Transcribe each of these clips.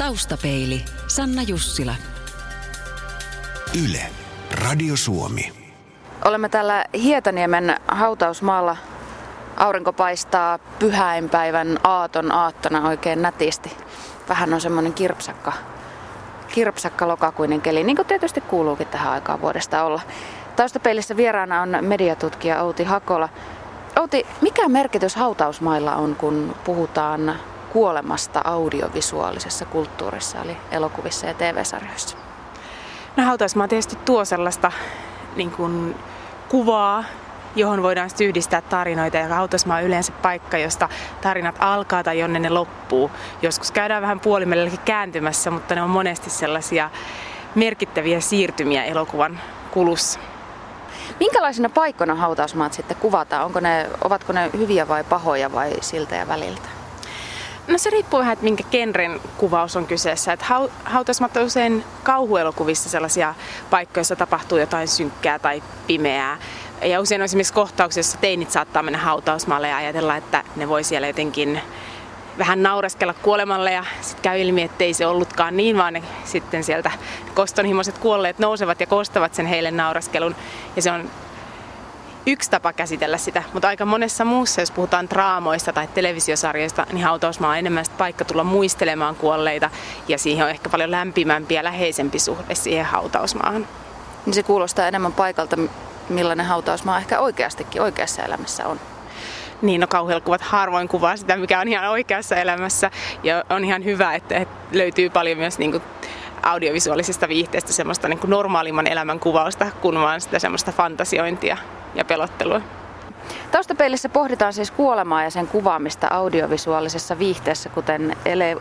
Taustapeili. Sanna Jussila. Yle. Radio Suomi. Olemme täällä Hietaniemen hautausmaalla. Aurinko paistaa pyhäinpäivän aaton aattona oikein nätisti. Vähän on semmoinen kirpsakka, kirpsakka lokakuinen keli, niin kuin tietysti kuuluukin tähän aikaan vuodesta olla. Taustapeilissä vieraana on mediatutkija Outi Hakola. Outi, mikä merkitys hautausmailla on, kun puhutaan kuolemasta audiovisuaalisessa kulttuurissa, eli elokuvissa ja TV-sarjoissa? No hautausmaa tietysti tuo sellaista niin kuin, kuvaa, johon voidaan sitten yhdistää tarinoita. Ja hautausmaa on yleensä paikka, josta tarinat alkaa tai jonne ne loppuu. Joskus käydään vähän puolimelläkin kääntymässä, mutta ne on monesti sellaisia merkittäviä siirtymiä elokuvan kulussa. Minkälaisina paikkoina hautausmaat sitten kuvataan? Onko ne, ovatko ne hyviä vai pahoja vai siltä ja väliltä? No se riippuu vähän, että minkä genren kuvaus on kyseessä. Että hautausmaat on usein kauhuelokuvissa sellaisia paikkoja, joissa tapahtuu jotain synkkää tai pimeää. Ja usein on esimerkiksi kohtauksessa teinit saattaa mennä hautausmaalle ja ajatella, että ne voi siellä jotenkin vähän naureskella kuolemalle ja sitten käy ilmi, että ei se ollutkaan niin, vaan ne sitten sieltä kostonhimoiset kuolleet nousevat ja kostavat sen heille nauraskelun. Ja se on yksi tapa käsitellä sitä, mutta aika monessa muussa, jos puhutaan draamoista tai televisiosarjoista, niin hautausmaa on enemmän paikka tulla muistelemaan kuolleita ja siihen on ehkä paljon lämpimämpi ja läheisempi suhde siihen hautausmaahan. Niin se kuulostaa enemmän paikalta, millainen hautausmaa ehkä oikeastikin oikeassa elämässä on. Niin, no kauhuelokuvat harvoin kuvaa sitä, mikä on ihan oikeassa elämässä. Ja on ihan hyvä, että, että löytyy paljon myös niin kuin audiovisuaalisesta viihteestä semmoista niin kuin normaalimman elämän kuvausta, kun vaan sitä semmoista fantasiointia ja pelottelua. Taustapeilissä pohditaan siis kuolemaa ja sen kuvaamista audiovisuaalisessa viihteessä, kuten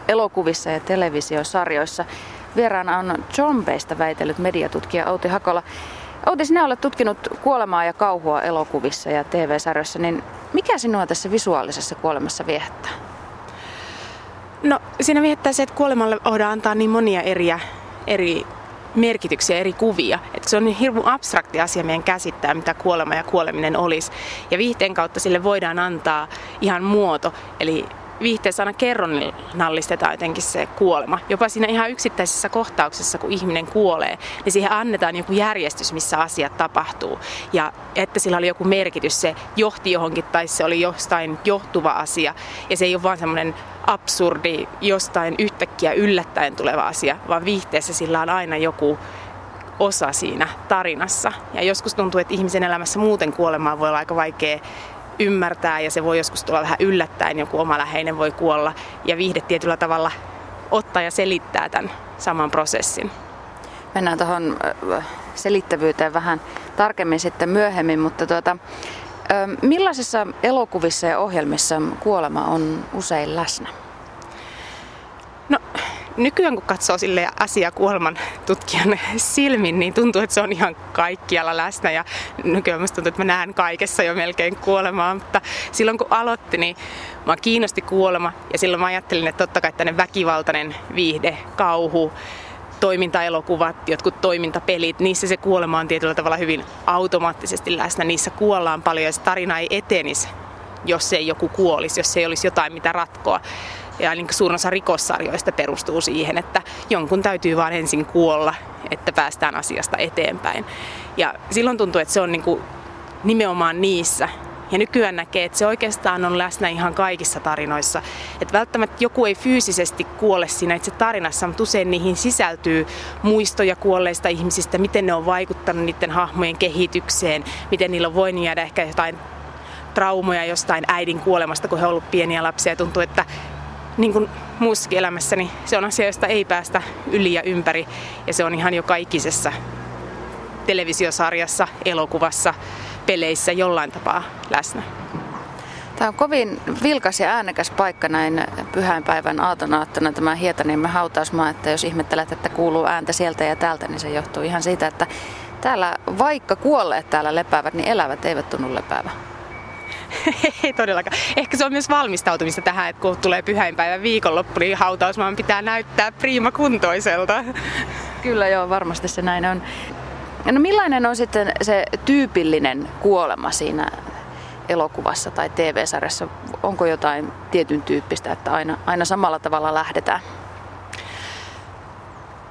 elokuvissa ja televisiosarjoissa. Vieraana on zombeista väitellyt mediatutkija Outi Hakola. Outi, sinä olet tutkinut kuolemaa ja kauhua elokuvissa ja TV-sarjoissa, niin mikä sinua tässä visuaalisessa kuolemassa viehättää? No siinä viehättää se, että kuolemalle voidaan antaa niin monia eriä, eri merkityksiä, eri kuvia. Että se on niin hirveän abstrakti asia meidän käsittää, mitä kuolema ja kuoleminen olisi. Ja viihteen kautta sille voidaan antaa ihan muoto. Eli viihteessä aina kerronnallistetaan jotenkin se kuolema. Jopa siinä ihan yksittäisessä kohtauksessa, kun ihminen kuolee, niin siihen annetaan joku järjestys, missä asiat tapahtuu. Ja että sillä oli joku merkitys, se johti johonkin tai se oli jostain johtuva asia. Ja se ei ole vaan semmoinen absurdi, jostain yhtäkkiä yllättäen tuleva asia, vaan viihteessä sillä on aina joku osa siinä tarinassa. Ja joskus tuntuu, että ihmisen elämässä muuten kuolemaa voi olla aika vaikea ymmärtää ja se voi joskus tulla vähän yllättäen, joku oma läheinen voi kuolla ja viihde tietyllä tavalla ottaa ja selittää tämän saman prosessin. Mennään tuohon selittävyyteen vähän tarkemmin sitten myöhemmin, mutta tuota, millaisissa elokuvissa ja ohjelmissa kuolema on usein läsnä? No nykyään kun katsoo sille asia kuoleman tutkijan silmin, niin tuntuu, että se on ihan kaikkialla läsnä ja nykyään musta tuntuu, että mä näen kaikessa jo melkein kuolemaa, mutta silloin kun aloitti, niin mä kiinnosti kuolema ja silloin mä ajattelin, että totta kai tänne väkivaltainen viihde, kauhu, toimintaelokuvat, jotkut toimintapelit, niissä se kuolema on tietyllä tavalla hyvin automaattisesti läsnä. Niissä kuollaan paljon ja se tarina ei etenisi, jos ei joku kuolisi, jos ei olisi jotain mitä ratkoa. Ja niin suurin osa rikossarjoista perustuu siihen, että jonkun täytyy vaan ensin kuolla, että päästään asiasta eteenpäin. Ja silloin tuntuu, että se on niin kuin nimenomaan niissä. Ja nykyään näkee, että se oikeastaan on läsnä ihan kaikissa tarinoissa. Että välttämättä joku ei fyysisesti kuole siinä itse tarinassa, mutta usein niihin sisältyy muistoja kuolleista ihmisistä, miten ne on vaikuttanut niiden hahmojen kehitykseen, miten niillä on voinut jäädä ehkä jotain traumoja jostain äidin kuolemasta, kun he ovat olleet pieniä lapsia. Tuntuu, että niin kuin muussakin elämässä, niin se on asia, josta ei päästä yli ja ympäri. Ja se on ihan jo kaikisessa televisiosarjassa, elokuvassa, peleissä jollain tapaa läsnä. Tämä on kovin vilkas ja äänekäs paikka näin pyhäinpäivän aatonaattona tämä Hietaniemen hautausmaa, että jos ihmettelet, että kuuluu ääntä sieltä ja täältä, niin se johtuu ihan siitä, että täällä vaikka kuolleet täällä lepäävät, niin elävät eivät tunnu lepäävän. Ei todellakaan. Ehkä se on myös valmistautumista tähän, että kun tulee pyhäinpäivän viikonloppu, niin hautausmaan pitää näyttää priima kuntoiselta. Kyllä joo, varmasti se näin on. No millainen on sitten se tyypillinen kuolema siinä elokuvassa tai TV-sarjassa? Onko jotain tietyn tyyppistä, että aina, aina samalla tavalla lähdetään?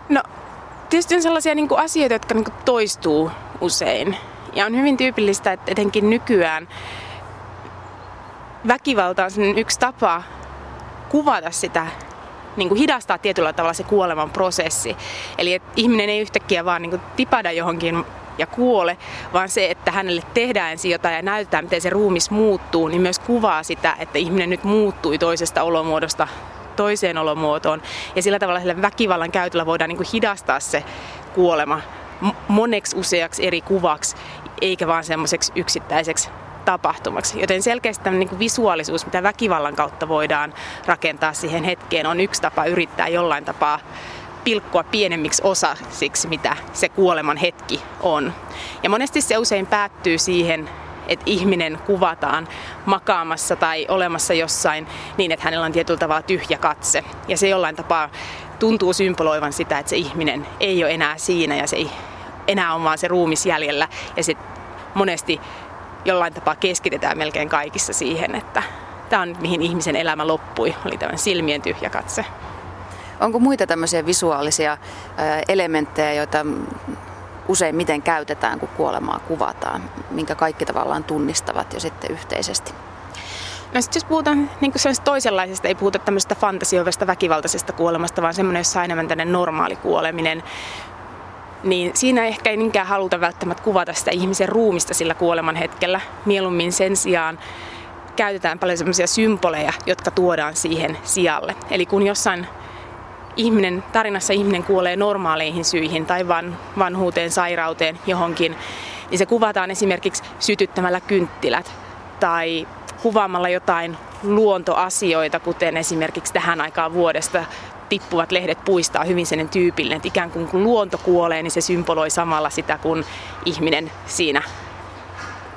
No, tietysti on sellaisia niin kuin asioita, jotka niin kuin toistuu usein. Ja on hyvin tyypillistä, että etenkin nykyään väkivalta on yksi tapa kuvata sitä, niin kuin hidastaa tietyllä tavalla se kuoleman prosessi. Eli että ihminen ei yhtäkkiä vaan niin kuin tipada johonkin ja kuole, vaan se, että hänelle tehdään ensin jotain ja näytetään, miten se ruumis muuttuu, niin myös kuvaa sitä, että ihminen nyt muuttui toisesta olomuodosta toiseen olomuotoon. Ja sillä tavalla sillä väkivallan käytöllä voidaan niin kuin hidastaa se kuolema moneksi useaksi eri kuvaksi, eikä vaan semmoiseksi yksittäiseksi tapahtumaksi. Joten selkeästi tämmöinen niin visuaalisuus, mitä väkivallan kautta voidaan rakentaa siihen hetkeen, on yksi tapa yrittää jollain tapaa pilkkoa pienemmiksi osasiksi, mitä se kuoleman hetki on. Ja monesti se usein päättyy siihen, että ihminen kuvataan makaamassa tai olemassa jossain niin, että hänellä on tietyllä tavalla tyhjä katse. Ja se jollain tapaa tuntuu symboloivan sitä, että se ihminen ei ole enää siinä ja se ei enää on vaan se ruumis jäljellä. Ja se monesti jollain tapaa keskitetään melkein kaikissa siihen, että tämä on mihin ihmisen elämä loppui, oli tämä silmien tyhjä katse. Onko muita tämmöisiä visuaalisia elementtejä, joita usein miten käytetään, kun kuolemaa kuvataan, minkä kaikki tavallaan tunnistavat jo sitten yhteisesti? No sitten jos puhutaan niin toisenlaisesta, ei puhuta tämmöisestä fantasioivasta väkivaltaisesta kuolemasta, vaan semmoinen, jossa on enemmän normaali kuoleminen, niin siinä ehkä ei niinkään haluta välttämättä kuvata sitä ihmisen ruumista sillä kuoleman hetkellä. Mieluummin sen sijaan käytetään paljon semmoisia symboleja, jotka tuodaan siihen sijalle. Eli kun jossain ihminen, tarinassa ihminen kuolee normaaleihin syihin tai van, vanhuuteen, sairauteen johonkin, niin se kuvataan esimerkiksi sytyttämällä kynttilät tai kuvaamalla jotain luontoasioita, kuten esimerkiksi tähän aikaan vuodesta tippuvat lehdet puistaa hyvin sen tyypillinen, että ikään kuin kun luonto kuolee, niin se symboloi samalla sitä, kun ihminen siinä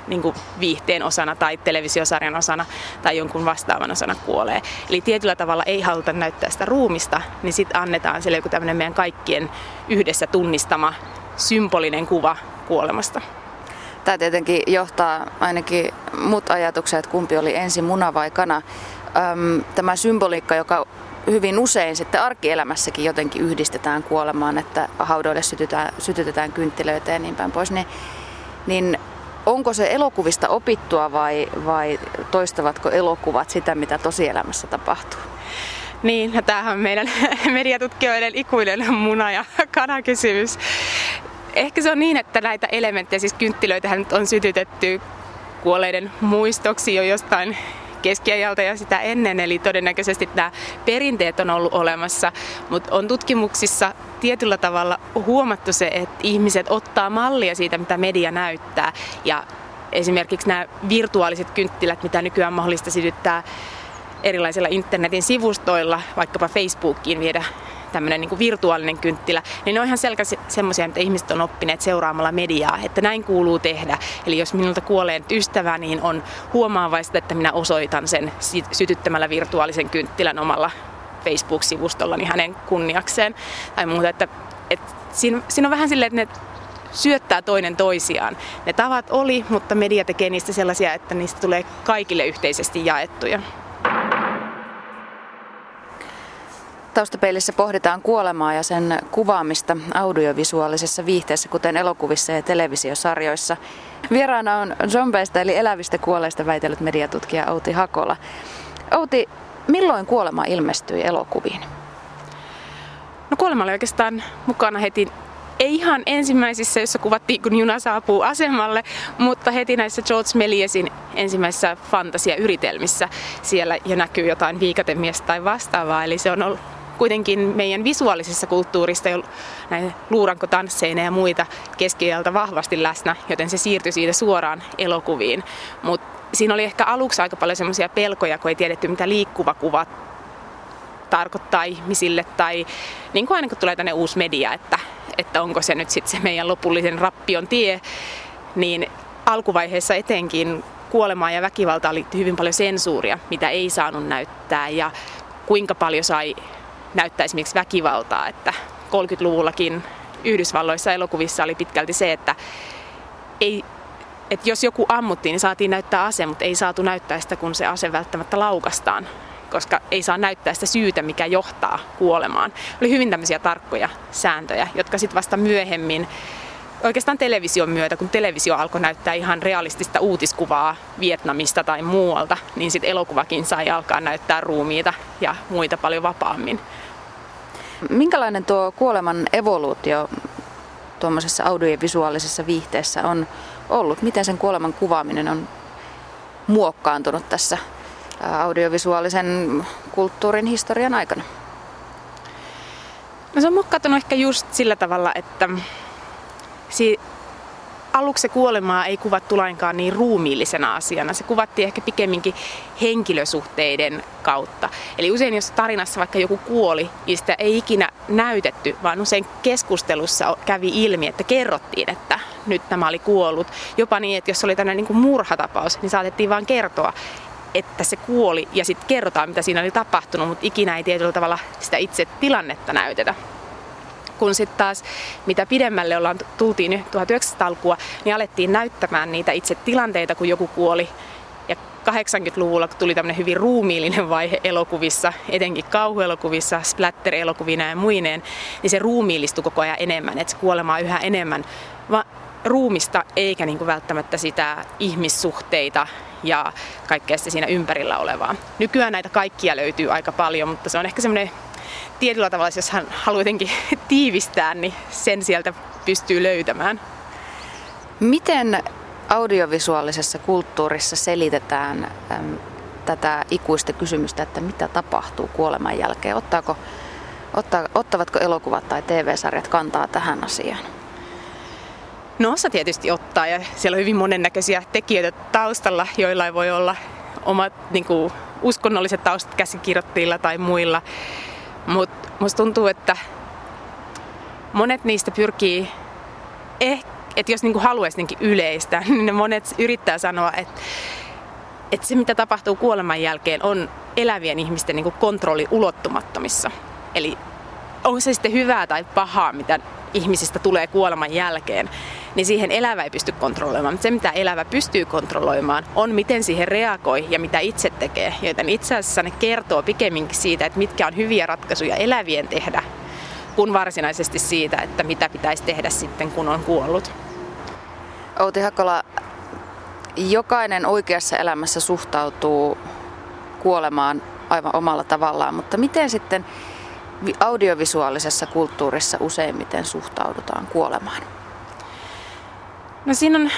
niin kuin viihteen osana tai televisiosarjan osana tai jonkun vastaavan osana kuolee. Eli tietyllä tavalla ei haluta näyttää sitä ruumista, niin sitten annetaan sille joku tämmöinen meidän kaikkien yhdessä tunnistama symbolinen kuva kuolemasta. Tämä tietenkin johtaa ainakin mut ajatuksia, että kumpi oli ensin muna vai kana. Tämä symboliikka, joka hyvin usein sitten arkielämässäkin jotenkin yhdistetään kuolemaan, että haudoille sytytetään, sytytetään kynttilöitä ja niin päin pois, niin, niin onko se elokuvista opittua vai, vai toistavatko elokuvat sitä, mitä tosielämässä tapahtuu? Niin, ja tämähän on meidän mediatutkijoiden ikuinen muna- ja kanakysymys. Ehkä se on niin, että näitä elementtejä, siis kynttilöitähän on sytytetty kuolleiden muistoksi jo jostain keskiajalta ja sitä ennen, eli todennäköisesti nämä perinteet on ollut olemassa, mutta on tutkimuksissa tietyllä tavalla huomattu se, että ihmiset ottaa mallia siitä, mitä media näyttää. Ja esimerkiksi nämä virtuaaliset kynttilät, mitä nykyään mahdollista sytyttää erilaisilla internetin sivustoilla, vaikkapa Facebookiin viedä tämmöinen niin virtuaalinen kynttilä, niin ne on ihan selkeästi semmoisia, mitä ihmiset on oppineet seuraamalla mediaa, että näin kuuluu tehdä. Eli jos minulta kuolee nyt ystävä, niin on huomaavaista, että minä osoitan sen sytyttämällä virtuaalisen kynttilän omalla Facebook-sivustollani hänen kunniakseen tai muuta. Että, että siinä, siinä on vähän silleen, että ne syöttää toinen toisiaan. Ne tavat oli, mutta media tekee niistä sellaisia, että niistä tulee kaikille yhteisesti jaettuja. Taustapeilissä pohditaan kuolemaa ja sen kuvaamista audiovisuaalisessa viihteessä, kuten elokuvissa ja televisiosarjoissa. Vieraana on zombeista eli elävistä kuolleista väitellyt mediatutkija Outi Hakola. Outi, milloin kuolema ilmestyi elokuviin? No kuolema oli oikeastaan mukana heti ei ihan ensimmäisissä, jossa kuvattiin, kun juna saapuu asemalle, mutta heti näissä George Meliesin ensimmäisissä fantasiayritelmissä siellä jo näkyy jotain viikatemiestä tai vastaavaa. Eli se on ollut kuitenkin meidän visuaalisessa kulttuurista jo näin luurankotansseina ja muita keskiajalta vahvasti läsnä, joten se siirtyi siitä suoraan elokuviin. Mutta siinä oli ehkä aluksi aika paljon semmoisia pelkoja, kun ei tiedetty mitä liikkuva kuva tarkoittaa ihmisille tai niin kuin aina kun tulee tänne uusi media, että, että onko se nyt sitten se meidän lopullisen rappion tie, niin alkuvaiheessa etenkin kuolemaa ja väkivaltaa liittyy hyvin paljon sensuuria, mitä ei saanut näyttää ja kuinka paljon sai näyttää esimerkiksi väkivaltaa, että 30-luvullakin Yhdysvalloissa elokuvissa oli pitkälti se, että, ei, että jos joku ammuttiin, niin saatiin näyttää ase, mutta ei saatu näyttää sitä, kun se ase välttämättä laukastaan, koska ei saa näyttää sitä syytä, mikä johtaa kuolemaan. Oli hyvin tämmöisiä tarkkoja sääntöjä, jotka sitten vasta myöhemmin oikeastaan television myötä, kun televisio alkoi näyttää ihan realistista uutiskuvaa Vietnamista tai muualta, niin sitten elokuvakin sai alkaa näyttää ruumiita ja muita paljon vapaammin. Minkälainen tuo kuoleman evoluutio tuommoisessa audiovisuaalisessa viihteessä on ollut? Miten sen kuoleman kuvaaminen on muokkaantunut tässä audiovisuaalisen kulttuurin historian aikana? No se on muokkaantunut ehkä just sillä tavalla, että si- aluksi kuolemaa ei kuvattu lainkaan niin ruumiillisena asiana. Se kuvattiin ehkä pikemminkin henkilösuhteiden kautta. Eli usein jos tarinassa vaikka joku kuoli, niin sitä ei ikinä näytetty, vaan usein keskustelussa kävi ilmi, että kerrottiin, että nyt tämä oli kuollut. Jopa niin, että jos oli tämmöinen niin murhatapaus, niin saatettiin vain kertoa, että se kuoli ja sitten kerrotaan, mitä siinä oli tapahtunut, mutta ikinä ei tietyllä tavalla sitä itse tilannetta näytetä kun sitten taas mitä pidemmälle ollaan tultiin 1900-lukua, niin alettiin näyttämään niitä itse tilanteita, kun joku kuoli. Ja 80-luvulla tuli tämmöinen hyvin ruumiillinen vaihe elokuvissa, etenkin kauhuelokuvissa, splatter-elokuvina ja muineen, niin se ruumiillistui koko ajan enemmän, että se kuolemaa yhä enemmän va- ruumista eikä niin kuin välttämättä sitä ihmissuhteita ja kaikkea sitä siinä ympärillä olevaa. Nykyään näitä kaikkia löytyy aika paljon, mutta se on ehkä semmoinen tietyllä tavalla, jos hän haluaa jotenkin tiivistää, niin sen sieltä pystyy löytämään. Miten audiovisuaalisessa kulttuurissa selitetään äm, tätä ikuista kysymystä, että mitä tapahtuu kuoleman jälkeen? Ottaako, ottaa, ottavatko elokuvat tai TV-sarjat kantaa tähän asiaan? No osa tietysti ottaa ja siellä on hyvin monennäköisiä tekijöitä taustalla, joilla voi olla omat niin kuin, uskonnolliset taustat käsikirjoittajilla tai muilla. Mutta musta tuntuu, että monet niistä pyrkii, eh, että jos niinku haluaisi niin yleistä, niin ne monet yrittää sanoa, että, että se mitä tapahtuu kuoleman jälkeen on elävien ihmisten niin kontrolli ulottumattomissa. Eli on se sitten hyvää tai pahaa, mitä ihmisistä tulee kuoleman jälkeen, niin siihen elävä ei pysty kontrolloimaan. Se, mitä elävä pystyy kontrolloimaan, on miten siihen reagoi ja mitä itse tekee. Joten itse asiassa ne kertoo pikemminkin siitä, että mitkä on hyviä ratkaisuja elävien tehdä, kuin varsinaisesti siitä, että mitä pitäisi tehdä sitten, kun on kuollut. Outi Hakola, jokainen oikeassa elämässä suhtautuu kuolemaan aivan omalla tavallaan, mutta miten sitten audiovisuaalisessa kulttuurissa useimmiten suhtaudutaan kuolemaan? No siinä on,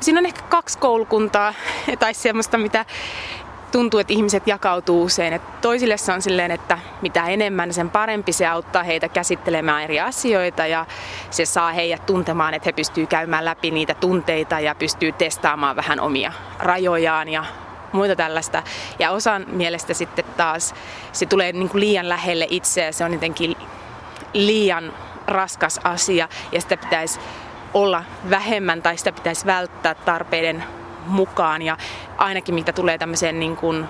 siinä on ehkä kaksi koulukuntaa tai semmoista, mitä tuntuu, että ihmiset jakautuu usein. Että toisille se on silleen, että mitä enemmän, sen parempi se auttaa heitä käsittelemään eri asioita ja se saa heidät tuntemaan, että he pystyy käymään läpi niitä tunteita ja pystyy testaamaan vähän omia rajojaan ja muita tällaista. Ja osan mielestä sitten taas se tulee niin kuin liian lähelle itseä, se on jotenkin liian raskas asia ja sitä pitäisi olla vähemmän tai sitä pitäisi välttää tarpeiden mukaan ja ainakin mitä tulee tämmöiseen niin kuin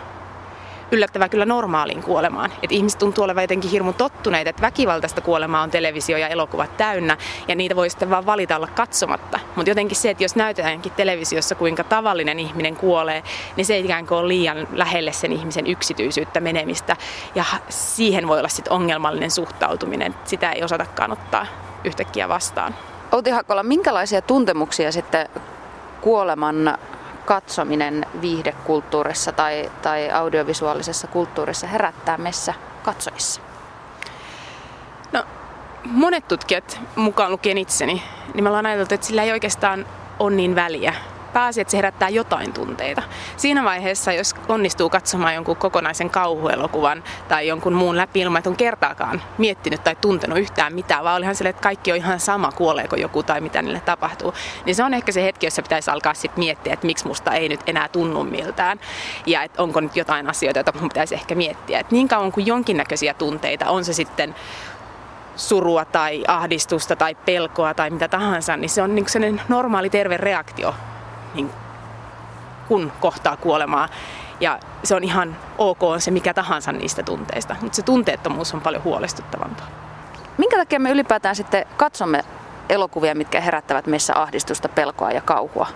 yllättävää kyllä normaaliin kuolemaan. Et ihmiset tuntuu olevan jotenkin hirmu tottuneita, että väkivaltaista kuolemaa on televisio ja elokuvat täynnä, ja niitä voi sitten vaan valita olla katsomatta. Mutta jotenkin se, että jos näytetäänkin televisiossa, kuinka tavallinen ihminen kuolee, niin se ikään kuin ole liian lähelle sen ihmisen yksityisyyttä menemistä, ja siihen voi olla sitten ongelmallinen suhtautuminen. Sitä ei osatakaan ottaa yhtäkkiä vastaan. Outi Hakola, minkälaisia tuntemuksia sitten kuoleman katsominen viihdekulttuurissa tai, tai audiovisuaalisessa kulttuurissa herättää meissä katsojissa? No, monet tutkijat, mukaan lukien itseni, niin me ollaan ajateltu, että sillä ei oikeastaan ole niin väliä, pääsi, että se herättää jotain tunteita. Siinä vaiheessa, jos onnistuu katsomaan jonkun kokonaisen kauhuelokuvan tai jonkun muun läpi ilman, että on kertaakaan miettinyt tai tuntenut yhtään mitään, vaan olihan sille, että kaikki on ihan sama, kuoleeko joku tai mitä niille tapahtuu, niin se on ehkä se hetki, jossa pitäisi alkaa sitten miettiä, että miksi musta ei nyt enää tunnu miltään ja että onko nyt jotain asioita, joita mun pitäisi ehkä miettiä. Että niin kauan kuin jonkinnäköisiä tunteita, on se sitten surua tai ahdistusta tai pelkoa tai mitä tahansa, niin se on niin sellainen normaali terve reaktio niin kun kohtaa kuolemaa. Ja se on ihan ok se mikä tahansa niistä tunteista, mutta se tunteettomuus on paljon huolestuttavampaa. Minkä takia me ylipäätään sitten katsomme elokuvia, mitkä herättävät meissä ahdistusta, pelkoa ja kauhua?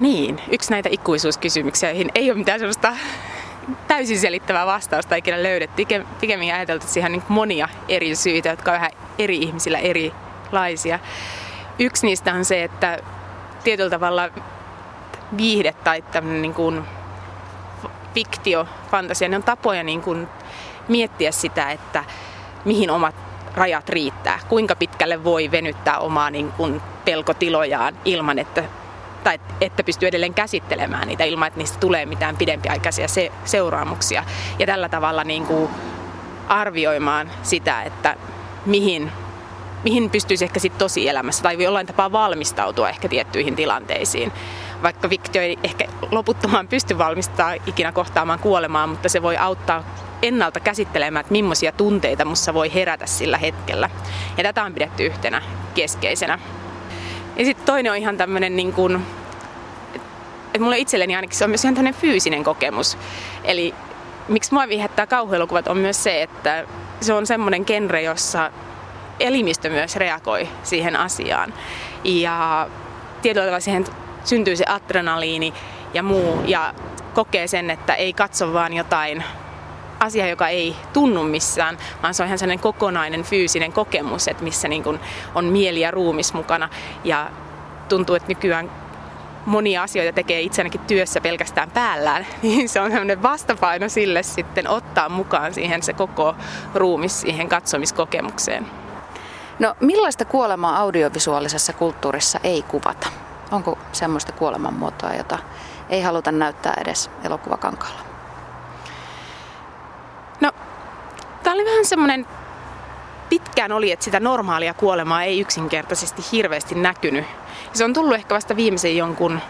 Niin, yksi näitä ikuisuuskysymyksiä, joihin ei ole mitään sellaista täysin selittävää vastausta ikinä löydetty. Pikemmin ajateltu, siihen on niin monia eri syitä, jotka on vähän eri ihmisillä erilaisia. Yksi niistä on se, että tietyllä tavalla viihde tai tämmöinen niin kuin fiktio, fantasia, ne on tapoja niin kuin miettiä sitä, että mihin omat rajat riittää, kuinka pitkälle voi venyttää omaa niin kuin pelkotilojaan ilman, että tai että pystyy edelleen käsittelemään niitä ilman, että niistä tulee mitään pidempiaikaisia se, seuraamuksia. Ja tällä tavalla niin kuin arvioimaan sitä, että mihin, mihin pystyisi ehkä sit tosielämässä tai jollain tapaa valmistautua ehkä tiettyihin tilanteisiin. Vaikka Victor ei ehkä loputtomaan pysty valmistamaan ikinä kohtaamaan kuolemaan, mutta se voi auttaa ennalta käsittelemään, että millaisia tunteita mussa voi herätä sillä hetkellä. Ja tätä on pidetty yhtenä keskeisenä. Ja sitten toinen on ihan tämmöinen niin kuin, että mulle itselleni ainakin se on myös ihan tämmöinen fyysinen kokemus. Eli miksi mua viehättää kauhuelokuvat on myös se, että se on semmoinen genre, jossa elimistö myös reagoi siihen asiaan. Ja tietyllä tavalla siihen syntyy se adrenaliini ja muu ja kokee sen, että ei katso vaan jotain asia, joka ei tunnu missään, vaan se on ihan sellainen kokonainen fyysinen kokemus, että missä niin kuin on mieli ja ruumis mukana. Ja tuntuu, että nykyään monia asioita tekee itseäänkin työssä pelkästään päällään, niin se on sellainen vastapaino sille sitten ottaa mukaan siihen se koko ruumis siihen katsomiskokemukseen. No millaista kuolemaa audiovisuaalisessa kulttuurissa ei kuvata? Onko semmoista kuolemanmuotoa, jota ei haluta näyttää edes elokuvakankaalla? No, tämä oli vähän semmoinen, pitkään oli, että sitä normaalia kuolemaa ei yksinkertaisesti hirveästi näkynyt. Se on tullut ehkä vasta viimeisen jonkun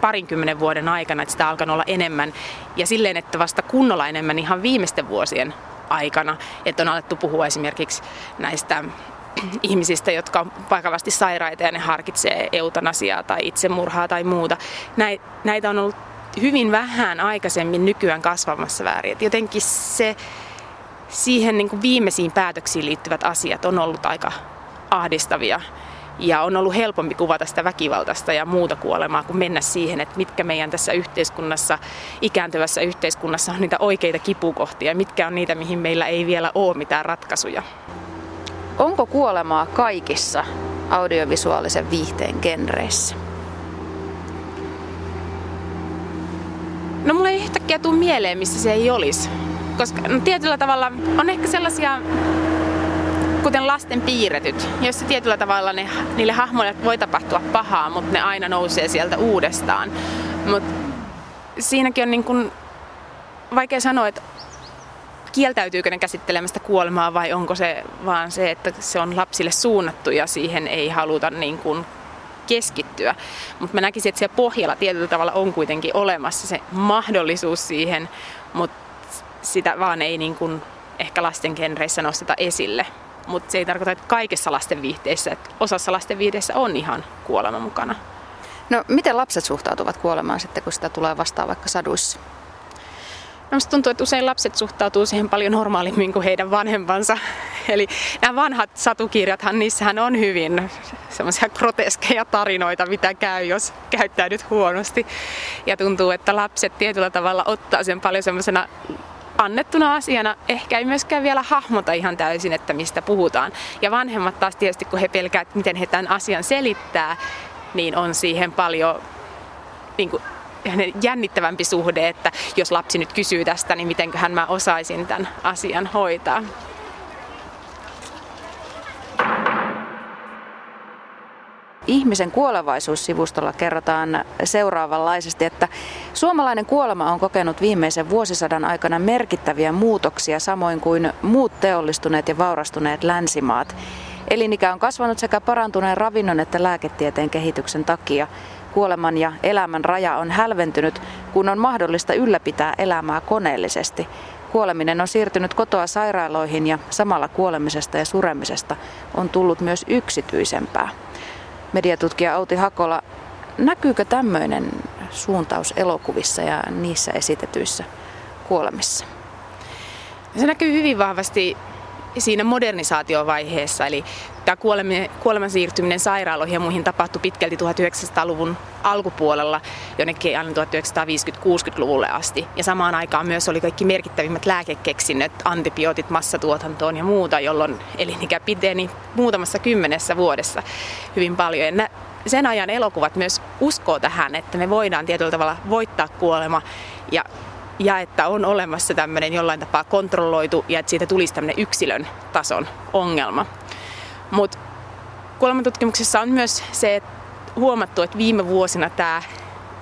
parinkymmenen vuoden aikana, että sitä alkanut olla enemmän. Ja silleen, että vasta kunnolla enemmän ihan viimeisten vuosien aikana, että on alettu puhua esimerkiksi näistä ihmisistä, jotka on vakavasti sairaita ja ne harkitsee eutanasiaa tai itsemurhaa tai muuta. Näitä on ollut hyvin vähän aikaisemmin nykyään kasvamassa väärin. Et jotenkin se, siihen niin kuin viimeisiin päätöksiin liittyvät asiat on ollut aika ahdistavia. Ja on ollut helpompi kuvata sitä väkivaltaista ja muuta kuolemaa kuin mennä siihen, että mitkä meidän tässä yhteiskunnassa, ikääntyvässä yhteiskunnassa on niitä oikeita kipukohtia, mitkä on niitä, mihin meillä ei vielä ole mitään ratkaisuja. Onko kuolemaa kaikissa audiovisuaalisen viihteen genreissä? No mulle ei yhtäkkiä tule mieleen, missä se ei olisi. Koska no, tietyllä tavalla on ehkä sellaisia, kuten lasten piirretyt, joissa tietyllä tavalla ne, niille hahmoille voi tapahtua pahaa, mutta ne aina nousee sieltä uudestaan. Mutta siinäkin on niin kun, vaikea sanoa, että kieltäytyykö ne käsittelemästä kuolemaa vai onko se vaan se, että se on lapsille suunnattu ja siihen ei haluta niin kuin keskittyä. Mutta mä näkisin, että siellä pohjalla tietyllä tavalla on kuitenkin olemassa se mahdollisuus siihen, mutta sitä vaan ei niin kuin ehkä lasten genreissä nosteta esille. Mutta se ei tarkoita, että kaikessa lasten viihteissä, että osassa lasten viihteissä on ihan kuolema mukana. No miten lapset suhtautuvat kuolemaan sitten, kun sitä tulee vastaan vaikka saduissa? Minusta tuntuu, että usein lapset suhtautuu siihen paljon normaalimmin kuin heidän vanhempansa. Eli nämä vanhat satukirjathan, niissähän on hyvin semmoisia groteskeja tarinoita, mitä käy, jos käyttäydyt huonosti. Ja tuntuu, että lapset tietyllä tavalla ottaa sen paljon semmoisena annettuna asiana ehkä ei myöskään vielä hahmota ihan täysin, että mistä puhutaan. Ja vanhemmat taas tietysti, kun he pelkäävät, miten he tämän asian selittää, niin on siihen paljon niin kuin, jännittävämpi suhde, että jos lapsi nyt kysyy tästä, niin mitenköhän mä osaisin tämän asian hoitaa. Ihmisen kuolevaisuussivustolla kerrotaan seuraavanlaisesti, että suomalainen kuolema on kokenut viimeisen vuosisadan aikana merkittäviä muutoksia, samoin kuin muut teollistuneet ja vaurastuneet länsimaat. Elinikä on kasvanut sekä parantuneen ravinnon että lääketieteen kehityksen takia. Kuoleman ja elämän raja on hälventynyt, kun on mahdollista ylläpitää elämää koneellisesti. Kuoleminen on siirtynyt kotoa sairaaloihin ja samalla kuolemisesta ja suremisesta on tullut myös yksityisempää. Mediatutkija Outi Hakola, näkyykö tämmöinen suuntaus elokuvissa ja niissä esitetyissä kuolemissa? Se näkyy hyvin vahvasti siinä modernisaatiovaiheessa, eli tämä kuoleman, kuoleman siirtyminen sairaaloihin ja muihin tapahtui pitkälti 1900-luvun alkupuolella jonnekin aina 1950-60-luvulle asti. Ja samaan aikaan myös oli kaikki merkittävimmät lääkekeksinnöt, antibiootit massatuotantoon ja muuta, jolloin elinikä piteni muutamassa kymmenessä vuodessa hyvin paljon. Ja sen ajan elokuvat myös uskoo tähän, että me voidaan tietyllä tavalla voittaa kuolema ja ja että on olemassa tämmöinen jollain tapaa kontrolloitu ja että siitä tulisi tämmöinen yksilön tason ongelma. Mutta kuolemantutkimuksessa on myös se, että huomattu, että viime vuosina tämä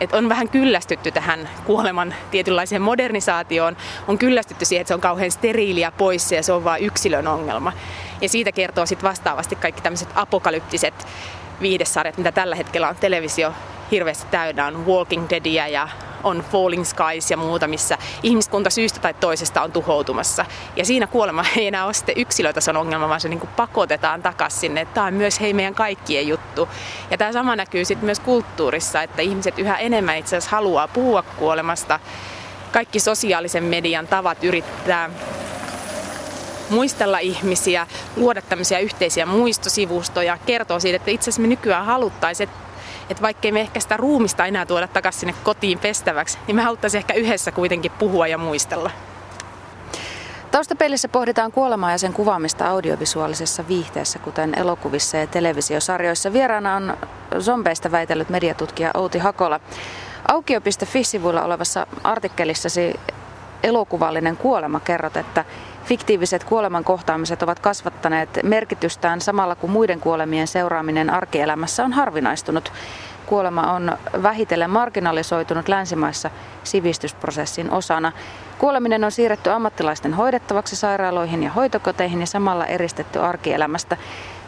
että on vähän kyllästytty tähän kuoleman tietynlaiseen modernisaatioon, on kyllästytty siihen, että se on kauhean steriiliä pois ja se on vain yksilön ongelma. Ja siitä kertoo sitten vastaavasti kaikki tämmöiset apokalyptiset viihdesarjat, mitä tällä hetkellä on televisio hirveästi täynnä. On Walking Deadia ja on Falling Skies ja muuta, missä ihmiskunta syystä tai toisesta on tuhoutumassa. Ja siinä kuolema ei enää ole sitten yksilötason ongelma, vaan se niin kuin pakotetaan takaisin sinne. Tämä on myös hei meidän kaikkien juttu. Ja tämä sama näkyy sitten myös kulttuurissa, että ihmiset yhä enemmän itse asiassa haluaa puhua kuolemasta. Kaikki sosiaalisen median tavat yrittää muistella ihmisiä, luoda tämmöisiä yhteisiä muistosivustoja, kertoo siitä, että itse asiassa me nykyään haluttaisiin, että että vaikkei me ehkä sitä ruumista enää tuoda takaisin sinne kotiin pestäväksi, niin me haluttaisiin ehkä yhdessä kuitenkin puhua ja muistella. Taustapeilissä pohditaan kuolemaa ja sen kuvaamista audiovisuaalisessa viihteessä, kuten elokuvissa ja televisiosarjoissa. Vieraana on zombeista väitellyt mediatutkija Outi Hakola. Aukio.fi-sivuilla olevassa artikkelissasi elokuvallinen kuolema kerrot, että fiktiiviset kuoleman kohtaamiset ovat kasvattaneet merkitystään samalla kun muiden kuolemien seuraaminen arkielämässä on harvinaistunut. Kuolema on vähitellen marginalisoitunut länsimaissa sivistysprosessin osana. Kuoleminen on siirretty ammattilaisten hoidettavaksi sairaaloihin ja hoitokoteihin ja samalla eristetty arkielämästä.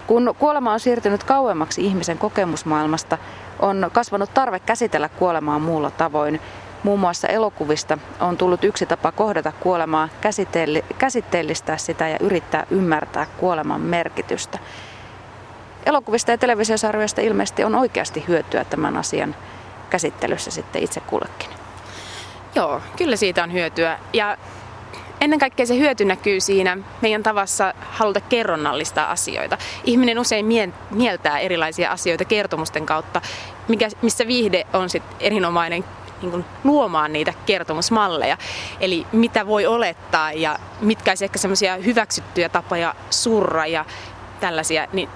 Kun kuolema on siirtynyt kauemmaksi ihmisen kokemusmaailmasta, on kasvanut tarve käsitellä kuolemaa muulla tavoin. Muun muassa elokuvista on tullut yksi tapa kohdata kuolemaa, käsitteellistää sitä ja yrittää ymmärtää kuoleman merkitystä. Elokuvista ja televisiosarjoista ilmeisesti on oikeasti hyötyä tämän asian käsittelyssä sitten itse kullekin. Joo, kyllä siitä on hyötyä. Ja ennen kaikkea se hyöty näkyy siinä meidän tavassa haluta kerronnallistaa asioita. Ihminen usein mieltää erilaisia asioita kertomusten kautta, mikä, missä viihde on sit erinomainen niin kuin luomaan niitä kertomusmalleja. Eli mitä voi olettaa ja mitkä olisi ehkä semmoisia hyväksyttyjä tapoja surra ja tällaisia, niin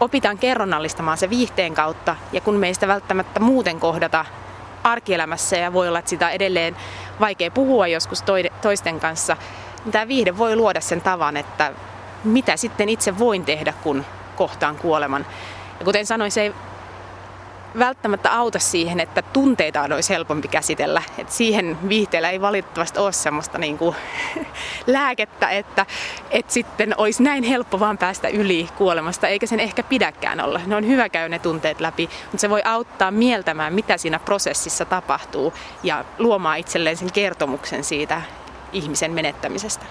opitaan kerronnallistamaan se viihteen kautta. Ja kun meistä välttämättä muuten kohdata arkielämässä ja voi olla, että sitä edelleen vaikea puhua joskus toisten kanssa, niin tämä viihde voi luoda sen tavan, että mitä sitten itse voin tehdä, kun kohtaan kuoleman. Ja kuten sanoin, se ei välttämättä auta siihen, että tunteita olisi helpompi käsitellä. Et siihen viihteellä ei valitettavasti ole sellaista niin kuin lääkettä, että, että sitten olisi näin helppo vaan päästä yli kuolemasta, eikä sen ehkä pidäkään olla. Ne on hyvä käydä ne tunteet läpi, mutta se voi auttaa mieltämään, mitä siinä prosessissa tapahtuu ja luomaan itselleen sen kertomuksen siitä ihmisen menettämisestä.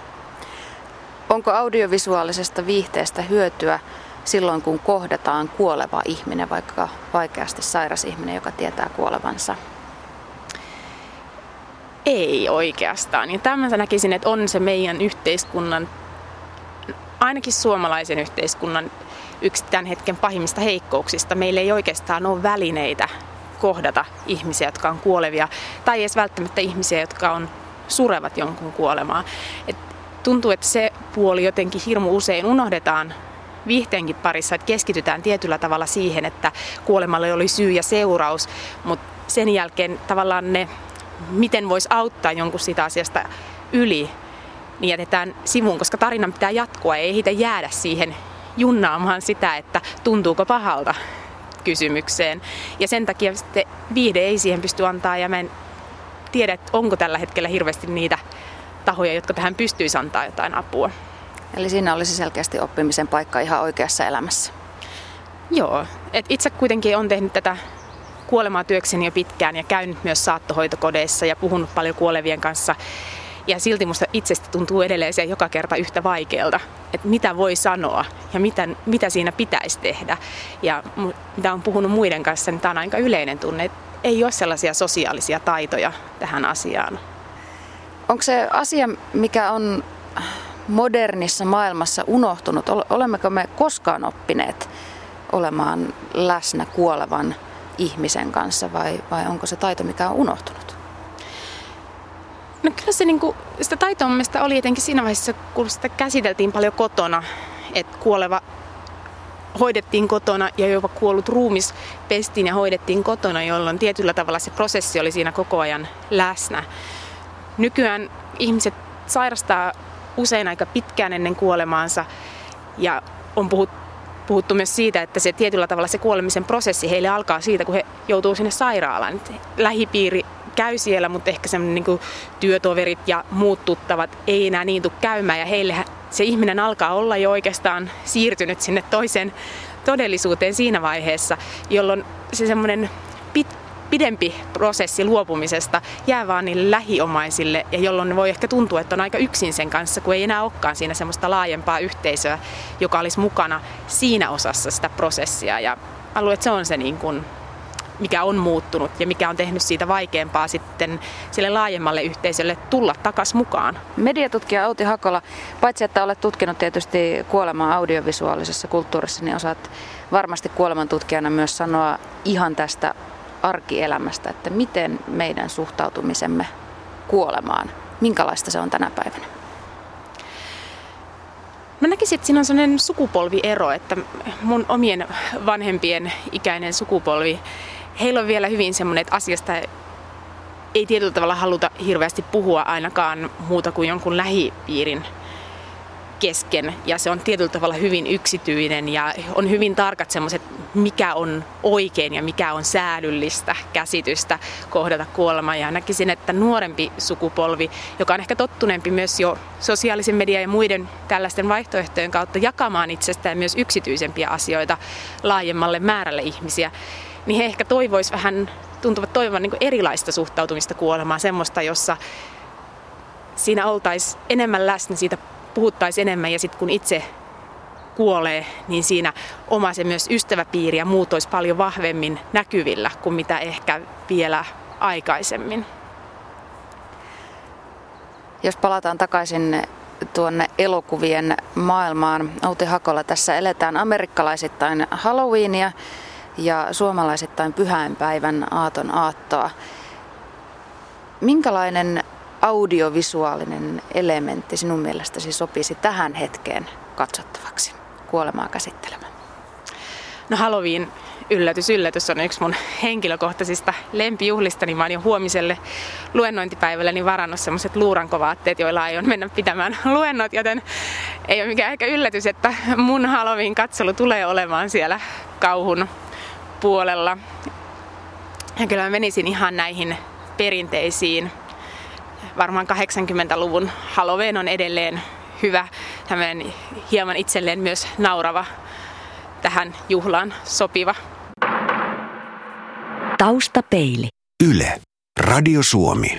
Onko audiovisuaalisesta viihteestä hyötyä silloin, kun kohdataan kuoleva ihminen, vaikka vaikeasti sairas ihminen, joka tietää kuolevansa? Ei oikeastaan. Ja tämän näkisin, että on se meidän yhteiskunnan, ainakin suomalaisen yhteiskunnan yksi tämän hetken pahimmista heikkouksista. Meillä ei oikeastaan ole välineitä kohdata ihmisiä, jotka on kuolevia, tai edes välttämättä ihmisiä, jotka on surevat jonkun kuolemaa. Et tuntuu, että se puoli jotenkin hirmu usein unohdetaan viihteenkin parissa, että keskitytään tietyllä tavalla siihen, että kuolemalle oli syy ja seuraus, mutta sen jälkeen tavallaan ne, miten voisi auttaa jonkun sitä asiasta yli, niin jätetään sivuun, koska tarinan pitää jatkua, ei ehitä jäädä siihen junnaamaan sitä, että tuntuuko pahalta kysymykseen. Ja sen takia sitten viihde ei siihen pysty antaa ja mä en tiedä, onko tällä hetkellä hirveästi niitä tahoja, jotka tähän pystyisi antaa jotain apua. Eli siinä olisi selkeästi oppimisen paikka ihan oikeassa elämässä. Joo, et itse kuitenkin on tehnyt tätä kuolemaa työkseni jo pitkään ja käynyt myös saattohoitokodeissa ja puhunut paljon kuolevien kanssa. Ja silti musta itsestä tuntuu edelleen se joka kerta yhtä vaikealta, että mitä voi sanoa ja mitä, mitä siinä pitäisi tehdä. Ja mitä on puhunut muiden kanssa, niin tämä on aika yleinen tunne, että ei ole sellaisia sosiaalisia taitoja tähän asiaan. Onko se asia, mikä on modernissa maailmassa unohtunut? Olemmeko me koskaan oppineet olemaan läsnä kuolevan ihmisen kanssa vai, vai onko se taito, mikä on unohtunut? No kyllä se niin kuin, sitä taitoa mielestä oli jotenkin siinä vaiheessa, kun sitä käsiteltiin paljon kotona, että kuoleva hoidettiin kotona ja jopa kuollut ruumis pestiin ja hoidettiin kotona, jolloin tietyllä tavalla se prosessi oli siinä koko ajan läsnä. Nykyään ihmiset sairastaa usein aika pitkään ennen kuolemaansa ja on puhuttu myös siitä, että se tietyllä tavalla se kuolemisen prosessi heille alkaa siitä, kun he joutuu sinne sairaalaan. Lähipiiri käy siellä, mutta ehkä semmoinen niin työtoverit ja muut tuttavat ei enää niin tule käymään ja heille se ihminen alkaa olla jo oikeastaan siirtynyt sinne toiseen todellisuuteen siinä vaiheessa, jolloin se semmoinen pit, pidempi prosessi luopumisesta jää vaan niille lähiomaisille ja jolloin voi ehkä tuntua, että on aika yksin sen kanssa, kun ei enää olekaan siinä semmoista laajempaa yhteisöä, joka olisi mukana siinä osassa sitä prosessia. Ja haluan, että se on se niin kuin mikä on muuttunut ja mikä on tehnyt siitä vaikeampaa sitten sille laajemmalle yhteisölle tulla takas mukaan. Mediatutkija Outi Hakola, paitsi että olet tutkinut tietysti kuolemaa audiovisuaalisessa kulttuurissa, niin osaat varmasti kuolemantutkijana myös sanoa ihan tästä arkielämästä, että miten meidän suhtautumisemme kuolemaan, minkälaista se on tänä päivänä? Mä näkisin, että siinä on sellainen sukupolviero, että mun omien vanhempien ikäinen sukupolvi heillä on vielä hyvin semmoinen, että asiasta ei tietyllä tavalla haluta hirveästi puhua ainakaan muuta kuin jonkun lähipiirin kesken. Ja se on tietyllä tavalla hyvin yksityinen ja on hyvin tarkat semmoiset, mikä on oikein ja mikä on säädyllistä käsitystä kohdata kuolema. Ja näkisin, että nuorempi sukupolvi, joka on ehkä tottuneempi myös jo sosiaalisen median ja muiden tällaisten vaihtoehtojen kautta jakamaan itsestään myös yksityisempiä asioita laajemmalle määrälle ihmisiä, niin he ehkä toivois vähän, tuntuvat toivovan niin erilaista suhtautumista kuolemaan, semmoista, jossa siinä oltaisiin enemmän läsnä, siitä puhuttaisiin enemmän ja sitten kun itse kuolee, niin siinä oma se myös ystäväpiiri ja muut olisi paljon vahvemmin näkyvillä kuin mitä ehkä vielä aikaisemmin. Jos palataan takaisin tuonne elokuvien maailmaan, Outi Hakola, tässä eletään amerikkalaisittain Halloweenia ja suomalaisittain pyhäinpäivän aaton aattoa. Minkälainen audiovisuaalinen elementti sinun mielestäsi sopisi tähän hetkeen katsottavaksi kuolemaa käsittelemään? No Halloween yllätys, yllätys on yksi mun henkilökohtaisista lempijuhlista, niin mä oon jo huomiselle luennointipäivälle varannut semmoiset luurankovaatteet, joilla aion mennä pitämään luennot, joten ei ole mikään ehkä yllätys, että mun Halloween katselu tulee olemaan siellä kauhun puolella. Ja kyllä mä menisin ihan näihin perinteisiin. Varmaan 80-luvun Halloween on edelleen hyvä, tämmöinen hieman itselleen myös naurava, tähän juhlaan sopiva. Taustapeili. Yle. Radio Suomi.